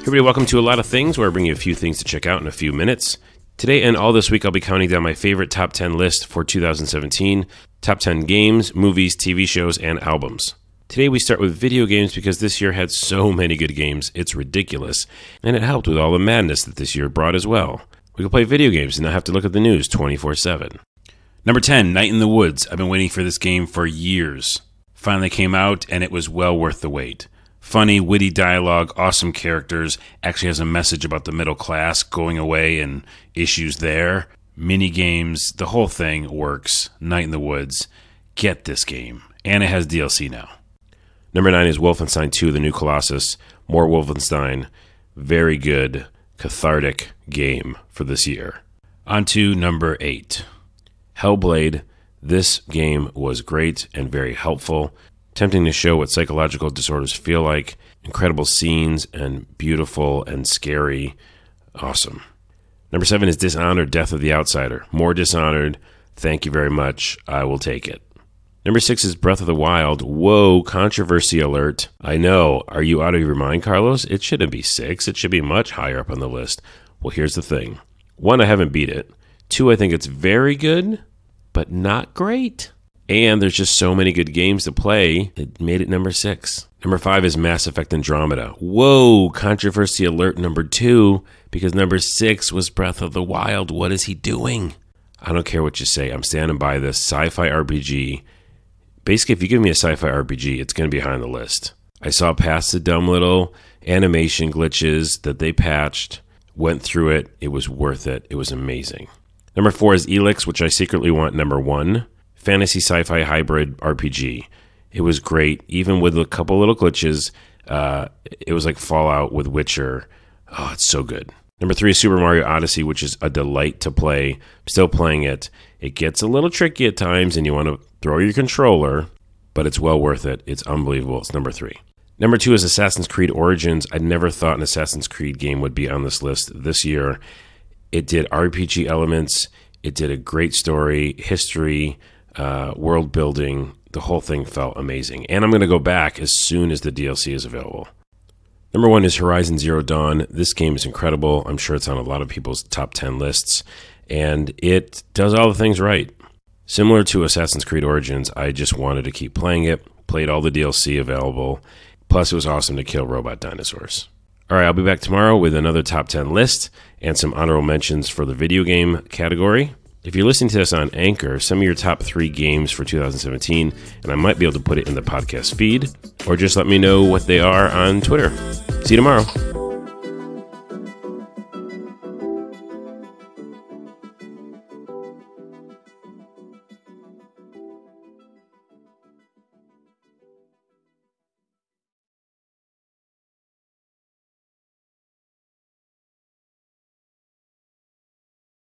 Everybody, welcome to A Lot of Things, where I bring you a few things to check out in a few minutes. Today and all this week, I'll be counting down my favorite top 10 list for 2017 top 10 games, movies, TV shows, and albums. Today, we start with video games because this year had so many good games, it's ridiculous. And it helped with all the madness that this year brought as well. We can play video games and not have to look at the news 24 7. Number 10, Night in the Woods. I've been waiting for this game for years. Finally came out, and it was well worth the wait. Funny, witty dialogue, awesome characters, actually has a message about the middle class going away and issues there. Mini games, the whole thing works. Night in the Woods. Get this game. And it has DLC now. Number 9 is Wolfenstein 2, The New Colossus. More Wolfenstein. Very good, cathartic game for this year. On to number 8. Hellblade. This game was great and very helpful, tempting to show what psychological disorders feel like. Incredible scenes and beautiful and scary. Awesome. Number seven is Dishonored Death of the Outsider. More Dishonored. Thank you very much. I will take it. Number six is Breath of the Wild. Whoa, controversy alert. I know. Are you out of your mind, Carlos? It shouldn't be six. It should be much higher up on the list. Well, here's the thing one, I haven't beat it. Two, I think it's very good but not great. And there's just so many good games to play, it made it number six. Number five is Mass Effect Andromeda. Whoa, controversy alert number two, because number six was Breath of the Wild. What is he doing? I don't care what you say. I'm standing by this sci fi RPG. Basically, if you give me a sci fi RPG, it's going to be high on the list. I saw past the dumb little animation glitches that they patched, went through it. It was worth it. It was amazing. Number four is ELEX, which I secretly want number one. Fantasy sci fi hybrid RPG. It was great, even with a couple little glitches. Uh, it was like Fallout with Witcher. Oh, it's so good. Number three is Super Mario Odyssey, which is a delight to play. I'm still playing it. It gets a little tricky at times, and you want to throw your controller, but it's well worth it. It's unbelievable. It's number three. Number two is Assassin's Creed Origins. I never thought an Assassin's Creed game would be on this list this year. It did RPG elements. It did a great story, history, uh, world building. The whole thing felt amazing. And I'm going to go back as soon as the DLC is available. Number one is Horizon Zero Dawn. This game is incredible. I'm sure it's on a lot of people's top 10 lists. And it does all the things right. Similar to Assassin's Creed Origins, I just wanted to keep playing it, played all the DLC available. Plus, it was awesome to kill robot dinosaurs. All right, I'll be back tomorrow with another top 10 list and some honorable mentions for the video game category. If you're listening to this on Anchor, some of your top three games for 2017, and I might be able to put it in the podcast feed, or just let me know what they are on Twitter. See you tomorrow.